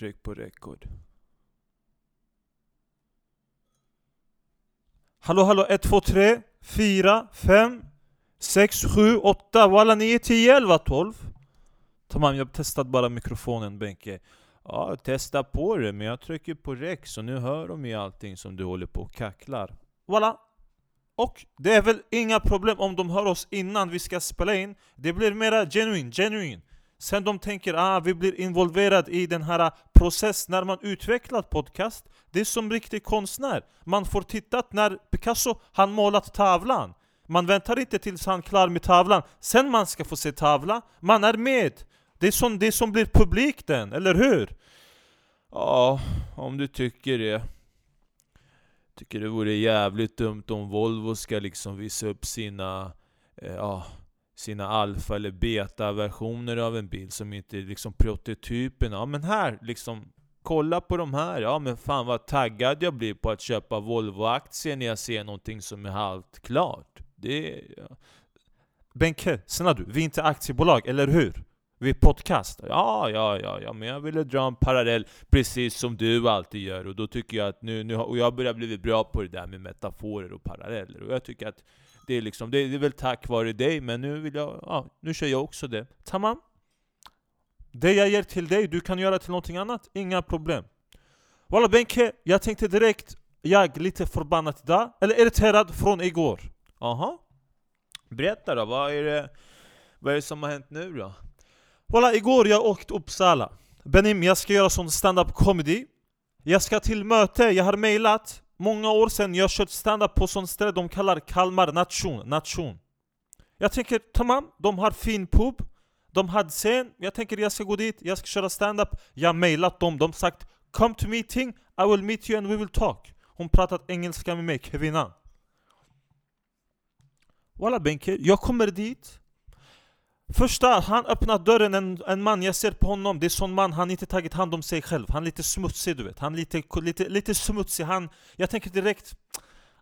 tryck på record. Hallå hallå 1, 2, 3, 4, 5, 6, 7, 8, walla 9, 10, 11, 12 Tamam, jag har testat bara mikrofonen Benke Ja, testa på det, men jag trycker på rec. Så nu hör de ju allting som du håller på och kacklar Voilà! Och det är väl inga problem om de hör oss innan vi ska spela in Det blir mera genuine, genuine Sen de tänker ah, vi blir involverade i den här ah, processen när man utvecklar podcast Det är som riktig konstnär. Man får titta när Picasso han målat tavlan. Man väntar inte tills han är klar med tavlan. Sen man ska få se tavlan. Man är med. Det är som, det som blir publik den, eller hur? Ja, om du tycker det. Tycker det vore jävligt dumt om Volvo ska liksom visa upp sina eh, ja, sina alfa eller beta versioner av en bil som inte är liksom prototypen. Ja men här liksom, kolla på de här. Ja men fan vad taggad jag blir på att köpa Volvo-aktier när jag ser någonting som är halvt klart. Det... Ja. Benke, snälla du, vi är inte aktiebolag, eller hur? Vi är podcast. Ja, ja, ja, ja, men jag ville dra en parallell precis som du alltid gör och då tycker jag att nu, nu och jag börjar bli bra på det där med metaforer och paralleller och jag tycker att det är, liksom, det är väl tack vare dig, men nu vill jag, ja, nu kör jag också det. Tamam? Det jag ger till dig, du kan göra till någonting annat, inga problem. Walla Benke, jag tänkte direkt, jag är lite förbannad idag, eller irriterad från igår. Aha. Berätta då, vad är det, vad är det som har hänt nu då? Walla, igår jag åkte Uppsala. Benim, jag ska göra sån stand-up comedy. Jag ska till möte, jag har mejlat Många år sedan jag kört standup på sån ställe de kallar Kalmar nation, nation. Jag tänker, tamam, de har fin pub De hade scen, jag tänker jag ska gå dit, jag ska köra standup. Jag mejlat dem, de sagt Come to meeting, I will meet you and we will talk. Hon pratat engelska med mig, kvinnan. Walla Benke, jag kommer dit. Första, han öppnar dörren, en, en man, jag ser på honom, det är sån man, han inte tagit hand om sig själv. Han är lite smutsig du vet, han är lite, lite, lite smutsig, han... Jag tänker direkt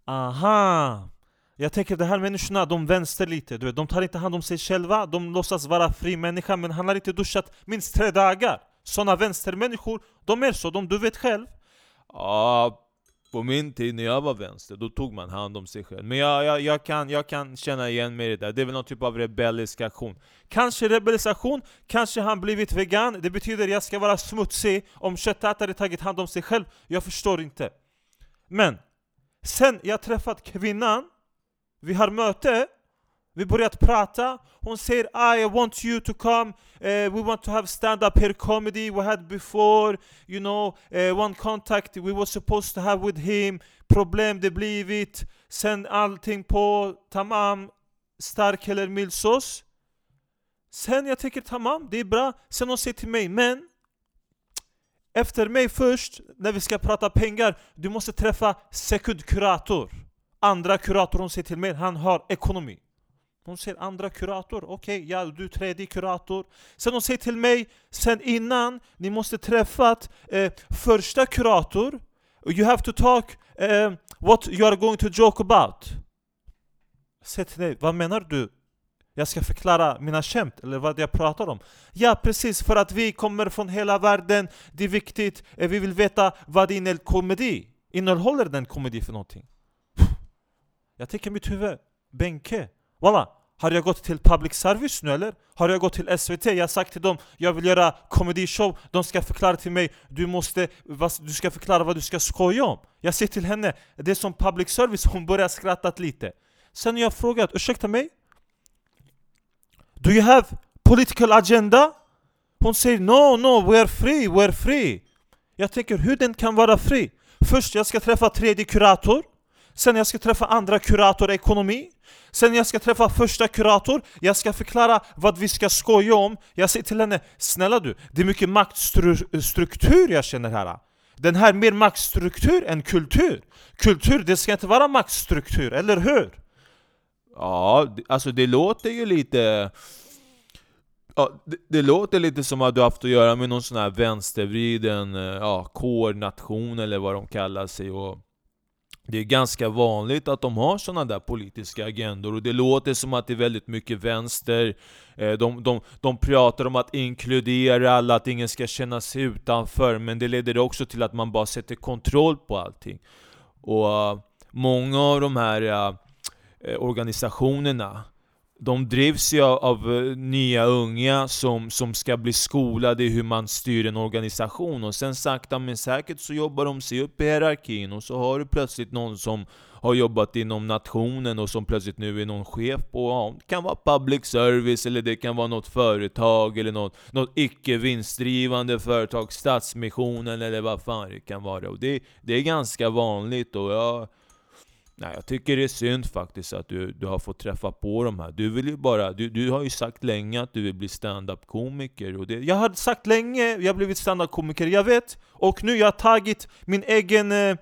Aha! Jag tänker de här människorna, de vänster lite, du vet, de tar inte hand om sig själva, de låtsas vara fri människa men han har inte duschat minst tre dagar. Såna vänstermänniskor, de är så, de, du vet själv. Uh, på min tid när jag var vänster, då tog man hand om sig själv. Men jag, jag, jag, kan, jag kan känna igen mig i det där, det är väl någon typ av rebellisk aktion. Kanske rebellisation, kanske han blivit vegan, det betyder att jag ska vara smutsig om köttätare tagit hand om sig själv. Jag förstår inte. Men, sen jag träffat kvinnan, vi har möte, vi börjat prata, hon säger I want you to come, uh, we want to have stand-up here comedy we had before, you know, uh, one contact we were supposed to have with him, problem det blivit, sen allting på tamam, stark eller milsås. Sen jag tänker tamam, det är bra, sen hon säger till mig men efter mig först, när vi ska prata pengar, du måste träffa sekundkurator. Andra kurator hon säger till mig, han har ekonomi. Hon säger andra kurator, okej, okay, ja du tredje kurator. Sen hon säger till mig, sen innan, ni måste träffat eh, första kurator. You have to talk eh, what you are going to joke about. Säg till dig, vad menar du? Jag ska förklara mina skämt, eller vad jag pratar om. Ja, precis, för att vi kommer från hela världen, det är viktigt, eh, vi vill veta vad din komedi innehåller den komedi för någonting. Jag tänker mitt huvud, Benke, Walla, har jag gått till public service nu eller? Har jag gått till SVT? Jag har sagt till dem jag vill göra komedishow, De ska förklara till mig du måste, du ska förklara vad du ska skoja om Jag säger till henne, det är som public service, hon börjar skratta lite Sen har jag frågat, ursäkta mig? Do you have political agenda? Hon säger no, no, we are free, we are free Jag tänker hur den kan vara fri? Först jag ska träffa tredje kurator Sen jag ska träffa andra kurator i ekonomi. Sen jag ska träffa första kurator, jag ska förklara vad vi ska skoja om. Jag säger till henne, snälla du, det är mycket maktstruktur jag känner här. Den här mer maktstruktur än kultur. Kultur, det ska inte vara maktstruktur, eller hur? Ja, alltså det låter ju lite... Ja, det, det, låter lite som att du haft att göra med någon sån här vänstervriden eh, ja, kårnation eller vad de kallar sig och det är ganska vanligt att de har sådana där politiska agendor och det låter som att det är väldigt mycket vänster. Eh, de, de, de pratar om att inkludera alla, att ingen ska känna sig utanför Men det leder också till att man bara sätter kontroll på allting. Och eh, många av de här eh, organisationerna de drivs ju av, av eh, nya unga som, som ska bli skolade i hur man styr en organisation och sen sakta men säkert så jobbar de sig upp i hierarkin och så har du plötsligt någon som har jobbat inom nationen och som plötsligt nu är någon chef på, ja, det kan vara public service eller det kan vara något företag eller något, något icke vinstdrivande företag, Stadsmissionen eller vad fan det kan vara. Och det, det är ganska vanligt och jag Nej, jag tycker det är synd faktiskt att du, du har fått träffa på de här. Du vill ju bara, du, du har ju sagt länge att du vill bli stand-up komiker och det, Jag har sagt länge, jag har blivit stand-up komiker, jag vet. Och nu jag har tagit min egen eh,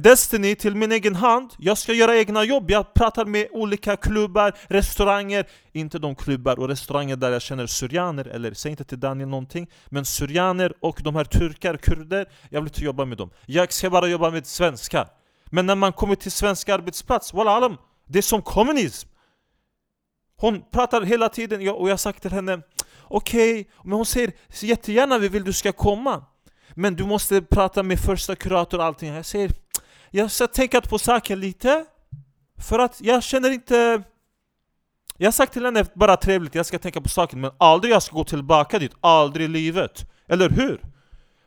Destiny till min egen hand. Jag ska göra egna jobb, jag pratar med olika klubbar, restauranger. Inte de klubbar och restauranger där jag känner syrianer, eller säg inte till Daniel någonting. Men syrianer och de här turkar, kurder, jag vill inte jobba med dem. Jag ska bara jobba med svenskar. Men när man kommer till svensk arbetsplats, walla alam, det är som kommunism! Hon pratar hela tiden, och jag har sagt till henne Okej, okay, men hon säger jättegärna vi vill du ska komma Men du måste prata med första kurator och allting Jag säger Jag ska tänka på saken lite För att jag känner inte Jag har sagt till henne bara trevligt, jag ska tänka på saken Men aldrig jag ska gå tillbaka dit, aldrig i livet Eller hur?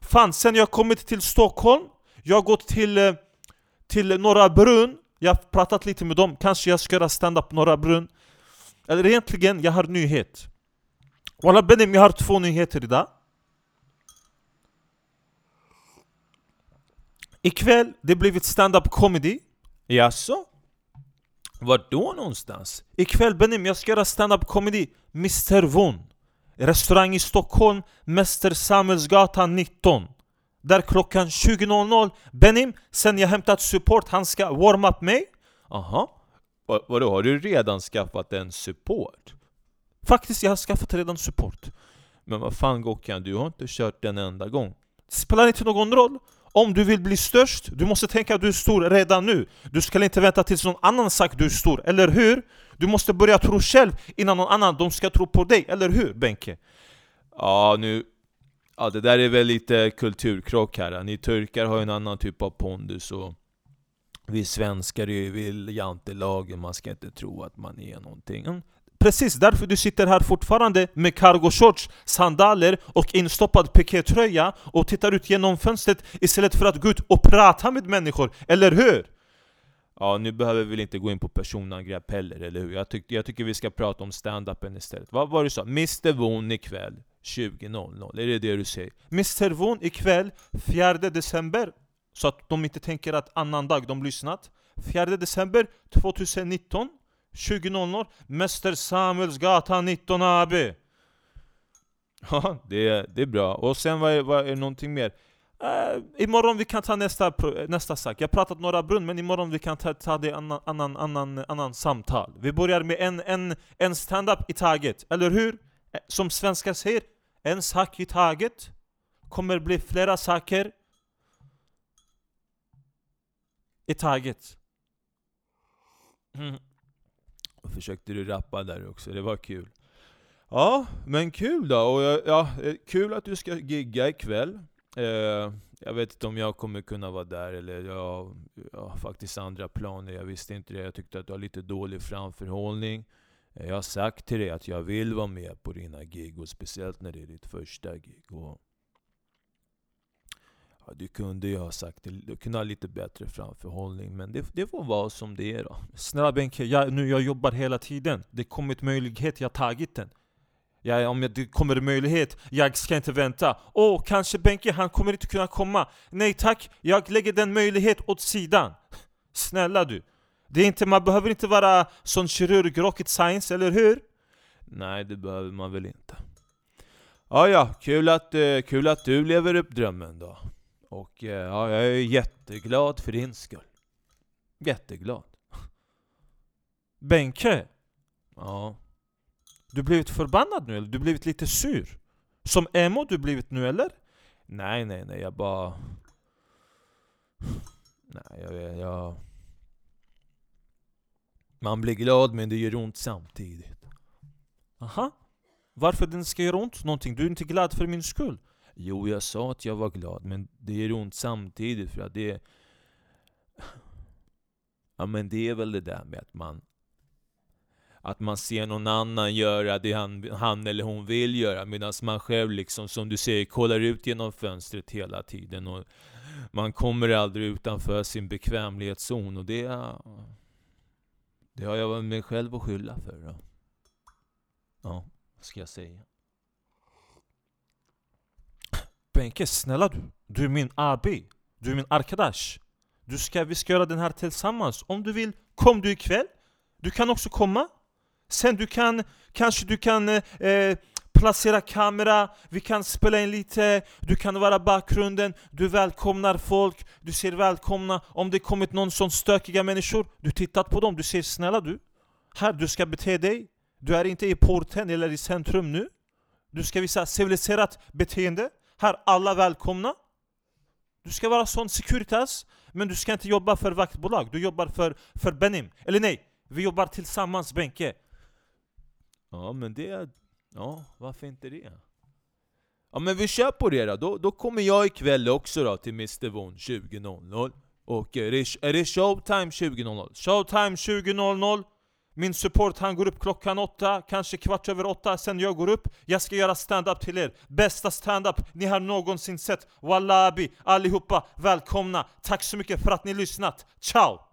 Fan, sen jag kommit till Stockholm Jag har gått till eh, till Norra Brunn, jag har pratat lite med dem, kanske jag ska göra stand-up Norra Brunn. Eller egentligen, jag har nyhet. Walla Benim, jag har två nyheter idag. Ikväll, det blivit stand-up comedy. Jaså? Vart då någonstans? Ikväll Benim, jag ska göra stand-up comedy. Mr Von. Restaurang i Stockholm, Mäster Samuelsgatan 19 där klockan 20.00 Benim, sen jag hämtat support, han ska warm up mig Aha, Va vadå, har du redan skaffat en support? Faktiskt, jag har skaffat redan support Men vad fan Gokkan, du har inte kört en enda gång Det spelar inte någon roll om du vill bli störst, du måste tänka att du är stor redan nu Du ska inte vänta tills någon annan sagt du är stor, eller hur? Du måste börja tro själv innan någon annan de ska tro på dig, eller hur Benke? Ja, nu, Ja det där är väl lite kulturkrock här, ni turkar har ju en annan typ av pondus och vi svenskar är ju jantelagen, man ska inte tro att man är någonting mm. Precis, därför du sitter här fortfarande med cargo shorts, sandaler och instoppad pikétröja och tittar ut genom fönstret istället för att gå ut och prata med människor, eller hur? Ja, nu behöver vi väl inte gå in på personangrepp heller, eller hur? Jag, tyck, jag tycker vi ska prata om stand-upen istället. Vad var det du sa? Mr Woon ikväll 20.00, är det det du säger? Mr Von ikväll, 4 december, så att de inte tänker att annan dag de lyssnat 4 december 2019, 20.00, Mäster Samuelsgatan 19 AB Ja, det, det är bra. Och sen vad är, vad är det någonting mer? Uh, imorgon vi kan ta nästa, nästa sak. Jag har pratat Norra Brunn, men imorgon vi kan ta, ta det annan, annan, annan, annan samtal. Vi börjar med en, en, en stand-up i taget, eller hur? Eh, som svenskar säger, en sak i taget. Kommer bli flera saker i taget. Mm. Och försökte du rappa där också, det var kul. Ja, men kul då. Och ja, eh, kul att du ska gigga ikväll. Eh, jag vet inte om jag kommer kunna vara där, eller jag, jag har faktiskt andra planer. Jag visste inte det. Jag tyckte att du har lite dålig framförhållning. Jag har sagt till dig att jag vill vara med på dina gig, och speciellt när det är ditt första gig. Och ja, du kunde ju ha sagt det, du kunde ha lite bättre framförhållning, men det, det får vara som det är då. Snälla Benke, jag, nu, jag jobbar hela tiden. Det kommit möjlighet, jag har tagit den. Ja, om det kommer möjlighet, jag ska inte vänta. Åh, oh, kanske Benke, han kommer inte kunna komma. Nej tack, jag lägger den möjlighet åt sidan. Snälla du. Det är inte, man behöver inte vara sån kirurg, rocket science, eller hur? Nej, det behöver man väl inte. Ja, ja, kul att, eh, kul att du lever upp drömmen då. Och eh, ja, jag är jätteglad för din skull. Jätteglad. Benke? Ja? Du blivit förbannad nu eller? Du blivit lite sur? Som emo du blivit nu eller? Nej, nej, nej, jag bara... Nej, jag... jag man blir glad men det gör ont samtidigt. Aha. Varför den ska göra ont någonting? Du är inte glad för min skull. Jo, jag sa att jag var glad, men det gör ont samtidigt för att det... Ja men det är väl det där med att man... Att man ser någon annan göra det han, han eller hon vill göra medan man själv liksom, som du säger, kollar ut genom fönstret hela tiden. Och man kommer aldrig utanför sin bekvämlighetszon och det... Det har jag mig själv att skylla för då. Ja, vad ska jag säga? Benke, snälla du. Du är min abi. Du är min arkadash. Du ska, vi ska göra den här tillsammans. Om du vill, kom du ikväll. Du kan också komma. Sen du kan, kanske du kan eh, eh placera kamera, vi kan spela in lite, du kan vara bakgrunden, du välkomnar folk, du ser välkomna. Om det kommit någon sån stökiga människor, du tittar på dem, du säger snälla du. Här, du ska bete dig. Du är inte i porten eller i centrum nu. Du ska visa civiliserat beteende. Här, alla välkomna. Du ska vara sån Securitas, men du ska inte jobba för vaktbolag. Du jobbar för, för Benim. Eller nej, vi jobbar tillsammans Benke. Ja, men det... Ja, varför inte det? Ja men vi kör på det då. då, då kommer jag ikväll också då till Mr Von 20.00 Och är det, är det showtime 20.00? Showtime 20.00 Min support han går upp klockan åtta, kanske kvart över åtta, sen jag går upp Jag ska göra stand-up till er, bästa stand-up ni har någonsin sett Wallabi, allihopa, välkomna! Tack så mycket för att ni lyssnat, ciao!